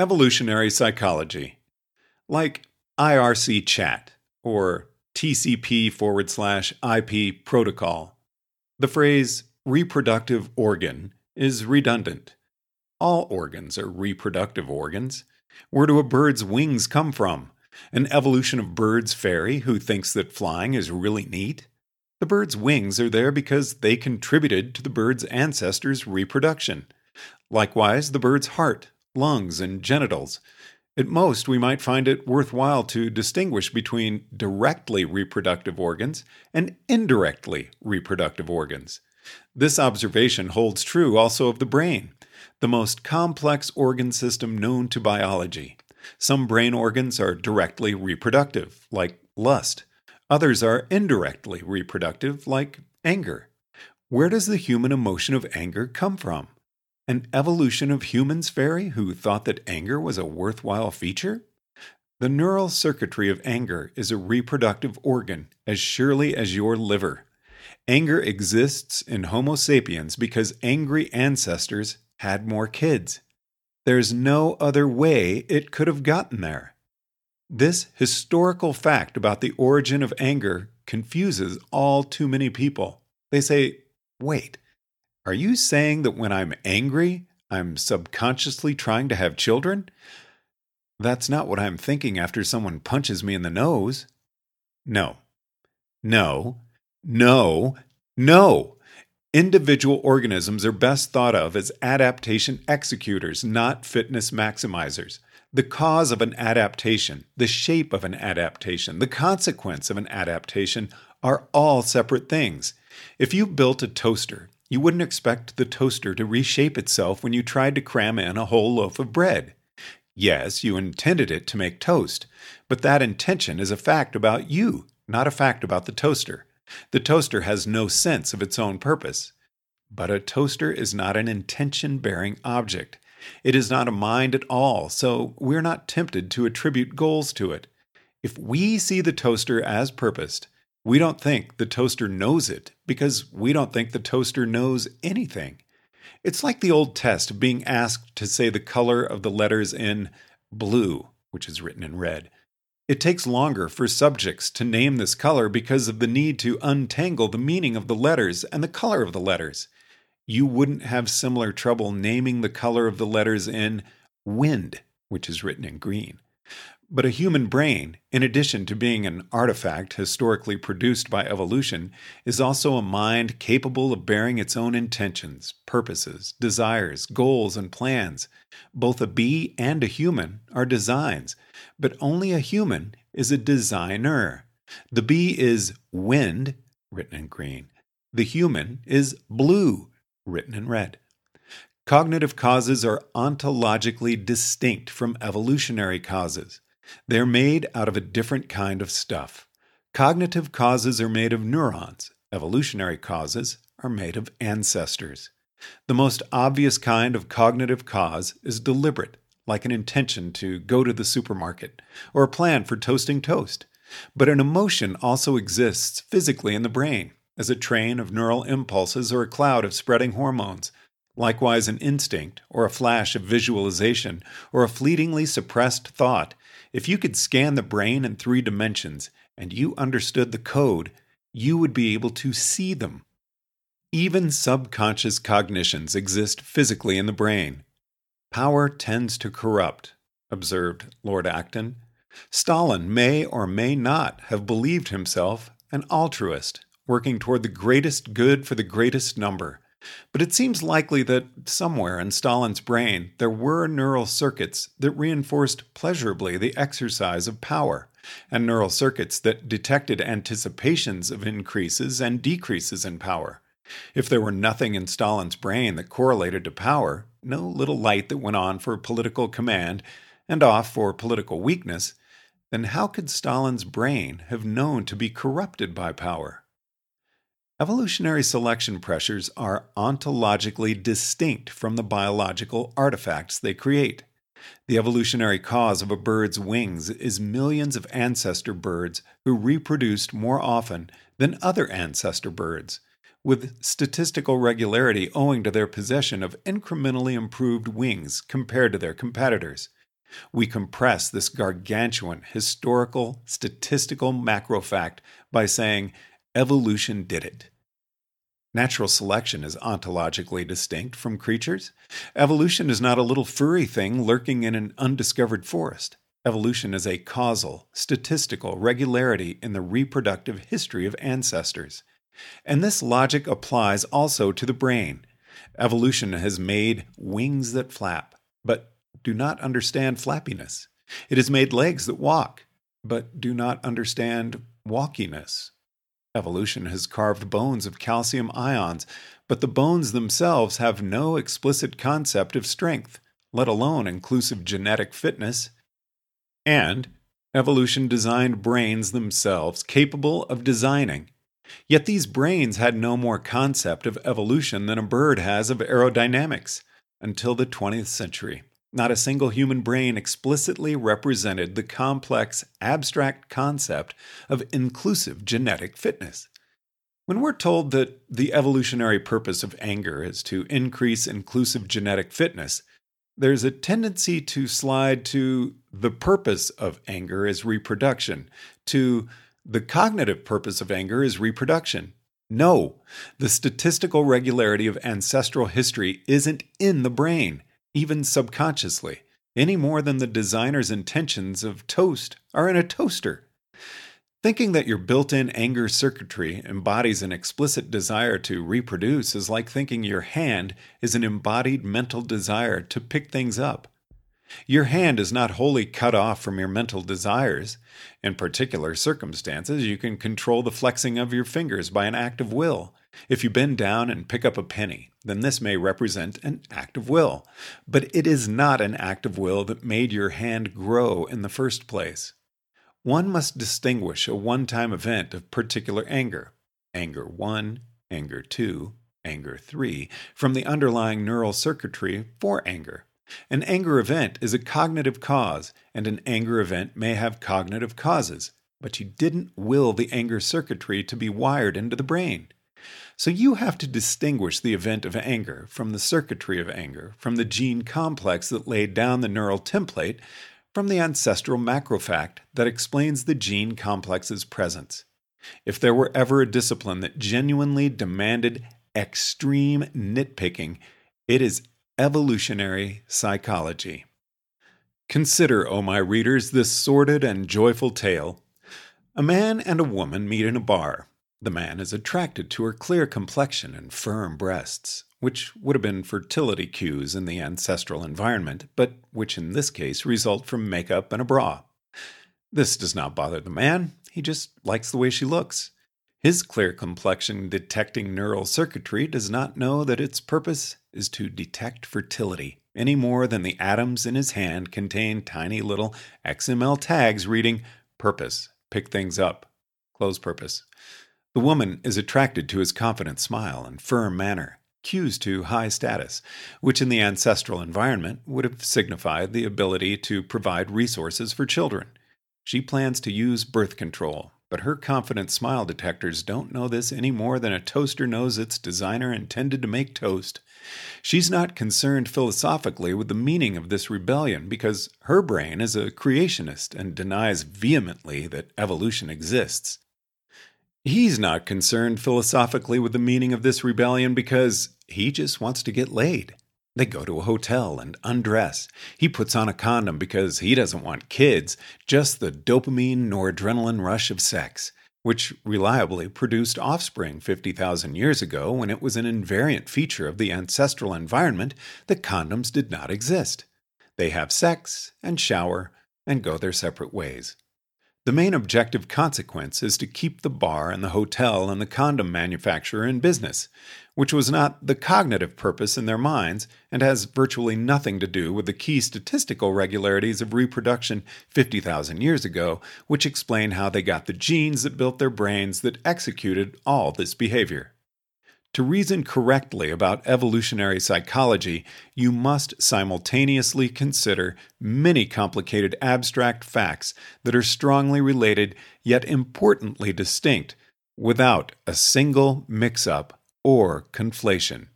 Evolutionary psychology. Like IRC chat or TCP forward slash IP protocol, the phrase reproductive organ is redundant. All organs are reproductive organs. Where do a bird's wings come from? An evolution of Bird's fairy who thinks that flying is really neat? The bird's wings are there because they contributed to the bird's ancestors' reproduction. Likewise, the bird's heart, lungs, and genitals. At most, we might find it worthwhile to distinguish between directly reproductive organs and indirectly reproductive organs. This observation holds true also of the brain, the most complex organ system known to biology. Some brain organs are directly reproductive, like lust. Others are indirectly reproductive, like anger. Where does the human emotion of anger come from? An evolution of humans fairy who thought that anger was a worthwhile feature? The neural circuitry of anger is a reproductive organ as surely as your liver. Anger exists in Homo sapiens because angry ancestors had more kids. There's no other way it could have gotten there. This historical fact about the origin of anger confuses all too many people. They say, wait, are you saying that when I'm angry, I'm subconsciously trying to have children? That's not what I'm thinking after someone punches me in the nose. No. No. No. No. Individual organisms are best thought of as adaptation executors, not fitness maximizers. The cause of an adaptation, the shape of an adaptation, the consequence of an adaptation are all separate things. If you built a toaster you wouldn't expect the toaster to reshape itself when you tried to cram in a whole loaf of bread. Yes, you intended it to make toast, but that intention is a fact about you, not a fact about the toaster. The toaster has no sense of its own purpose. But a toaster is not an intention bearing object. It is not a mind at all, so we're not tempted to attribute goals to it. If we see the toaster as purposed, we don't think the toaster knows it because we don't think the toaster knows anything. It's like the old test of being asked to say the color of the letters in blue, which is written in red. It takes longer for subjects to name this color because of the need to untangle the meaning of the letters and the color of the letters. You wouldn't have similar trouble naming the color of the letters in wind, which is written in green. But a human brain, in addition to being an artifact historically produced by evolution, is also a mind capable of bearing its own intentions, purposes, desires, goals, and plans. Both a bee and a human are designs, but only a human is a designer. The bee is wind, written in green. The human is blue, written in red. Cognitive causes are ontologically distinct from evolutionary causes. They're made out of a different kind of stuff. Cognitive causes are made of neurons, evolutionary causes are made of ancestors. The most obvious kind of cognitive cause is deliberate, like an intention to go to the supermarket or a plan for toasting toast. But an emotion also exists physically in the brain as a train of neural impulses or a cloud of spreading hormones. Likewise, an instinct, or a flash of visualization, or a fleetingly suppressed thought if you could scan the brain in three dimensions and you understood the code, you would be able to see them. Even subconscious cognitions exist physically in the brain. Power tends to corrupt, observed Lord Acton. Stalin may or may not have believed himself an altruist, working toward the greatest good for the greatest number. But it seems likely that somewhere in Stalin's brain there were neural circuits that reinforced pleasurably the exercise of power, and neural circuits that detected anticipations of increases and decreases in power. If there were nothing in Stalin's brain that correlated to power, no little light that went on for political command and off for political weakness, then how could Stalin's brain have known to be corrupted by power? Evolutionary selection pressures are ontologically distinct from the biological artifacts they create. The evolutionary cause of a bird's wings is millions of ancestor birds who reproduced more often than other ancestor birds, with statistical regularity owing to their possession of incrementally improved wings compared to their competitors. We compress this gargantuan historical statistical macro fact by saying evolution did it. Natural selection is ontologically distinct from creatures. Evolution is not a little furry thing lurking in an undiscovered forest. Evolution is a causal, statistical regularity in the reproductive history of ancestors. And this logic applies also to the brain. Evolution has made wings that flap, but do not understand flappiness. It has made legs that walk, but do not understand walkiness. Evolution has carved bones of calcium ions, but the bones themselves have no explicit concept of strength, let alone inclusive genetic fitness. And evolution designed brains themselves capable of designing. Yet these brains had no more concept of evolution than a bird has of aerodynamics until the 20th century. Not a single human brain explicitly represented the complex, abstract concept of inclusive genetic fitness. When we're told that the evolutionary purpose of anger is to increase inclusive genetic fitness, there's a tendency to slide to the purpose of anger is reproduction, to the cognitive purpose of anger is reproduction. No, the statistical regularity of ancestral history isn't in the brain even subconsciously, any more than the designer's intentions of toast are in a toaster. Thinking that your built in anger circuitry embodies an explicit desire to reproduce is like thinking your hand is an embodied mental desire to pick things up. Your hand is not wholly cut off from your mental desires. In particular circumstances, you can control the flexing of your fingers by an act of will. If you bend down and pick up a penny, then this may represent an act of will. But it is not an act of will that made your hand grow in the first place. One must distinguish a one time event of particular anger, anger 1, anger 2, anger 3, from the underlying neural circuitry for anger. An anger event is a cognitive cause, and an anger event may have cognitive causes, but you didn't will the anger circuitry to be wired into the brain. So you have to distinguish the event of anger from the circuitry of anger, from the gene complex that laid down the neural template, from the ancestral macrofact that explains the gene complex's presence. If there were ever a discipline that genuinely demanded extreme nitpicking, it is evolutionary psychology. Consider, O oh my readers, this sordid and joyful tale. A man and a woman meet in a bar. The man is attracted to her clear complexion and firm breasts, which would have been fertility cues in the ancestral environment, but which in this case result from makeup and a bra. This does not bother the man, he just likes the way she looks. His clear complexion detecting neural circuitry does not know that its purpose is to detect fertility, any more than the atoms in his hand contain tiny little XML tags reading Purpose, pick things up, close purpose. The woman is attracted to his confident smile and firm manner, cues to high status, which in the ancestral environment would have signified the ability to provide resources for children. She plans to use birth control, but her confident smile detectors don't know this any more than a toaster knows its designer intended to make toast. She's not concerned philosophically with the meaning of this rebellion because her brain is a creationist and denies vehemently that evolution exists. He's not concerned philosophically with the meaning of this rebellion because he just wants to get laid. They go to a hotel and undress. He puts on a condom because he doesn't want kids, just the dopamine noradrenaline rush of sex, which reliably produced offspring 50,000 years ago when it was an invariant feature of the ancestral environment that condoms did not exist. They have sex and shower and go their separate ways. The main objective consequence is to keep the bar and the hotel and the condom manufacturer in business, which was not the cognitive purpose in their minds and has virtually nothing to do with the key statistical regularities of reproduction 50,000 years ago, which explain how they got the genes that built their brains that executed all this behavior. To reason correctly about evolutionary psychology, you must simultaneously consider many complicated abstract facts that are strongly related yet importantly distinct, without a single mix up or conflation.